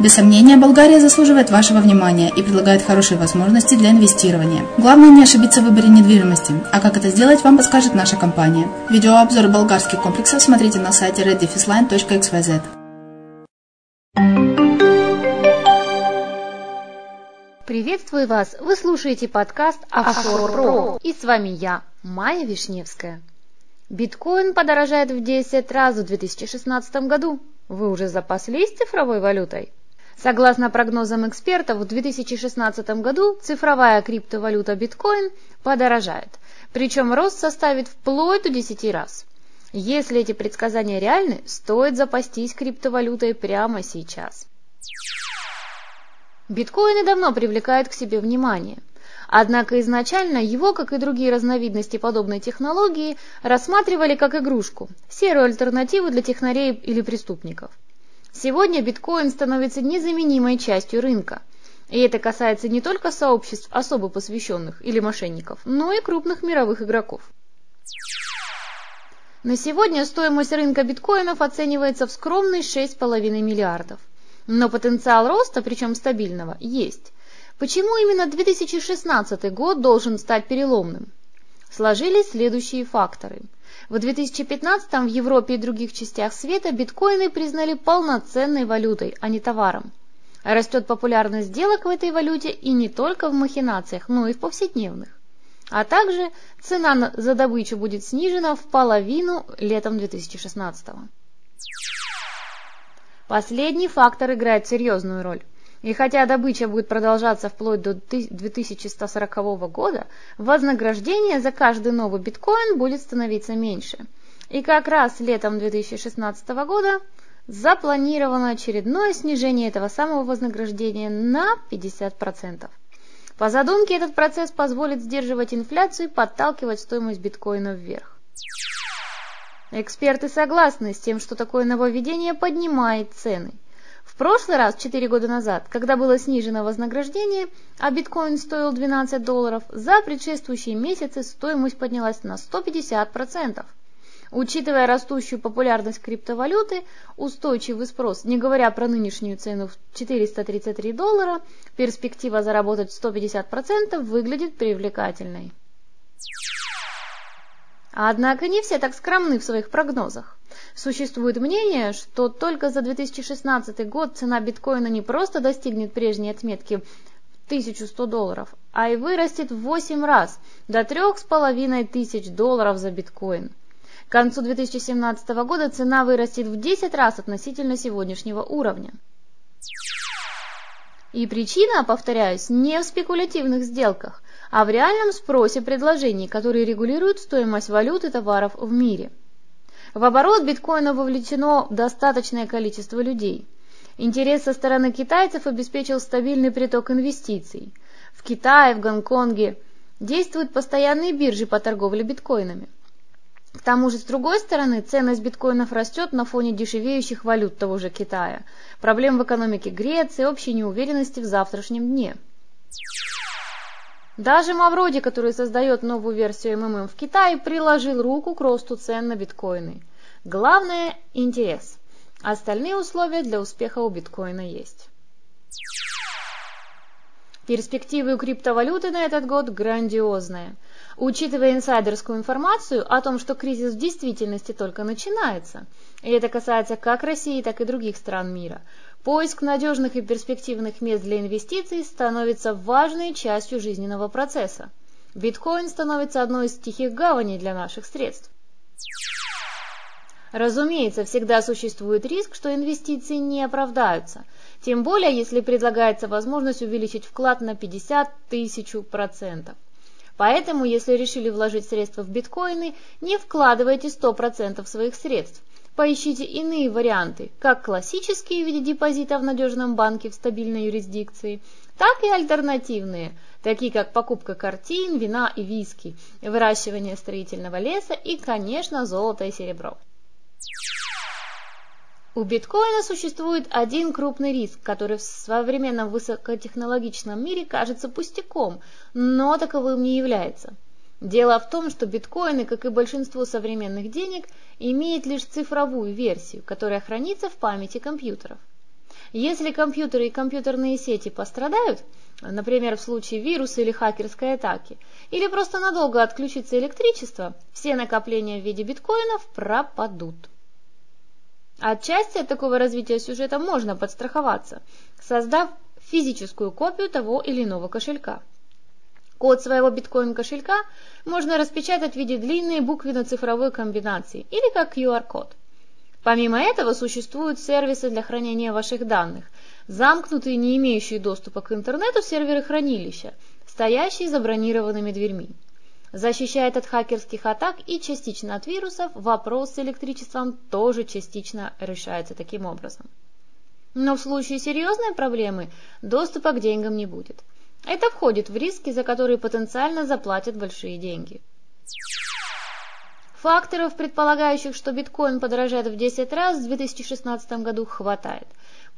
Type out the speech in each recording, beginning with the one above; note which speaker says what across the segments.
Speaker 1: Без сомнения, Болгария заслуживает вашего внимания и предлагает хорошие возможности для инвестирования. Главное не ошибиться в выборе недвижимости, а как это сделать, вам подскажет наша компания. Видеообзор болгарских комплексов смотрите на сайте reddefisline.xyz.
Speaker 2: Приветствую вас! Вы слушаете подкаст Pro. И с вами я, Майя Вишневская. Биткоин подорожает в 10 раз в 2016 году. Вы уже запаслись цифровой валютой? Согласно прогнозам экспертов, в 2016 году цифровая криптовалюта биткоин подорожает, причем рост составит вплоть до 10 раз. Если эти предсказания реальны, стоит запастись криптовалютой прямо сейчас. Биткоины давно привлекают к себе внимание. Однако изначально его, как и другие разновидности подобной технологии, рассматривали как игрушку, серую альтернативу для технарей или преступников. Сегодня биткоин становится незаменимой частью рынка. И это касается не только сообществ особо посвященных или мошенников, но и крупных мировых игроков. На сегодня стоимость рынка биткоинов оценивается в скромные 6,5 миллиардов. Но потенциал роста, причем стабильного, есть. Почему именно 2016 год должен стать переломным? Сложились следующие факторы. В 2015 в Европе и других частях света биткоины признали полноценной валютой, а не товаром. Растет популярность сделок в этой валюте и не только в махинациях, но и в повседневных. А также цена за добычу будет снижена в половину летом 2016 -го. Последний фактор играет серьезную роль. И хотя добыча будет продолжаться вплоть до 2140 года, вознаграждение за каждый новый биткоин будет становиться меньше. И как раз летом 2016 года запланировано очередное снижение этого самого вознаграждения на 50%. По задумке, этот процесс позволит сдерживать инфляцию и подталкивать стоимость биткоина вверх. Эксперты согласны с тем, что такое нововведение поднимает цены. В прошлый раз, 4 года назад, когда было снижено вознаграждение, а биткоин стоил 12 долларов, за предшествующие месяцы стоимость поднялась на 150%. Учитывая растущую популярность криптовалюты, устойчивый спрос, не говоря про нынешнюю цену в 433 доллара, перспектива заработать 150% выглядит привлекательной. Однако не все так скромны в своих прогнозах. Существует мнение, что только за 2016 год цена биткоина не просто достигнет прежней отметки 1100 долларов, а и вырастет в 8 раз, до 3500 долларов за биткоин. К концу 2017 года цена вырастет в 10 раз относительно сегодняшнего уровня. И причина, повторяюсь, не в спекулятивных сделках, а в реальном спросе предложений, которые регулируют стоимость валют и товаров в мире. В оборот биткоина вовлечено достаточное количество людей. Интерес со стороны китайцев обеспечил стабильный приток инвестиций. В Китае, в Гонконге действуют постоянные биржи по торговле биткоинами. К тому же, с другой стороны, ценность биткоинов растет на фоне дешевеющих валют того же Китая, проблем в экономике Греции, общей неуверенности в завтрашнем дне. Даже Мавроди, который создает новую версию МММ в Китае, приложил руку к росту цен на биткоины. Главное – интерес. Остальные условия для успеха у биткоина есть. Перспективы у криптовалюты на этот год грандиозные – учитывая инсайдерскую информацию о том, что кризис в действительности только начинается, и это касается как России, так и других стран мира, поиск надежных и перспективных мест для инвестиций становится важной частью жизненного процесса. Биткоин становится одной из тихих гаваней для наших средств. Разумеется, всегда существует риск, что инвестиции не оправдаются, тем более если предлагается возможность увеличить вклад на 50 тысяч процентов. Поэтому, если решили вложить средства в биткоины, не вкладывайте 100% своих средств. Поищите иные варианты, как классические в виде депозита в надежном банке в стабильной юрисдикции, так и альтернативные, такие как покупка картин, вина и виски, выращивание строительного леса и, конечно, золото и серебро. У биткоина существует один крупный риск, который в современном высокотехнологичном мире кажется пустяком, но таковым не является. Дело в том, что биткоины, как и большинство современных денег, имеют лишь цифровую версию, которая хранится в памяти компьютеров. Если компьютеры и компьютерные сети пострадают, например, в случае вируса или хакерской атаки, или просто надолго отключится электричество, все накопления в виде биткоинов пропадут. Отчасти от такого развития сюжета можно подстраховаться, создав физическую копию того или иного кошелька. Код своего биткоин-кошелька можно распечатать в виде длинной буквенно-цифровой комбинации или как QR-код. Помимо этого существуют сервисы для хранения ваших данных, замкнутые, не имеющие доступа к интернету серверы хранилища, стоящие за бронированными дверьми. Защищает от хакерских атак и частично от вирусов, вопрос с электричеством тоже частично решается таким образом. Но в случае серьезной проблемы доступа к деньгам не будет. Это входит в риски, за которые потенциально заплатят большие деньги. Факторов, предполагающих, что биткоин подорожает в 10 раз в 2016 году, хватает.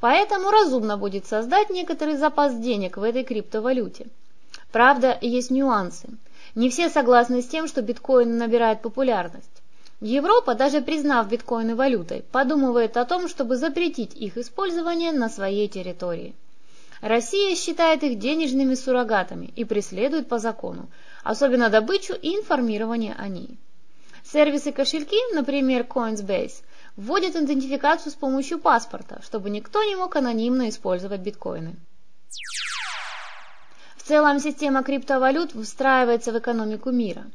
Speaker 2: Поэтому разумно будет создать некоторый запас денег в этой криптовалюте. Правда, есть нюансы. Не все согласны с тем, что биткоин набирает популярность. Европа, даже признав биткоины валютой, подумывает о том, чтобы запретить их использование на своей территории. Россия считает их денежными суррогатами и преследует по закону, особенно добычу и информирование о ней. Сервисы-кошельки, например, Coinsbase, вводят идентификацию с помощью паспорта, чтобы никто не мог анонимно использовать биткоины. В целом система криптовалют встраивается в экономику мира.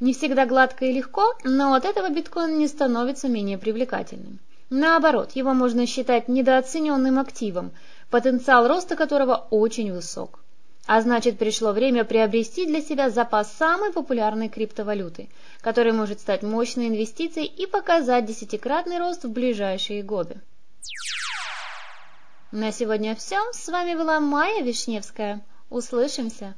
Speaker 2: Не всегда гладко и легко, но от этого биткоин не становится менее привлекательным. Наоборот, его можно считать недооцененным активом, потенциал роста которого очень высок. А значит, пришло время приобрести для себя запас самой популярной криптовалюты, который может стать мощной инвестицией и показать десятикратный рост в ближайшие годы. На сегодня все. С вами была Майя Вишневская. Услышимся!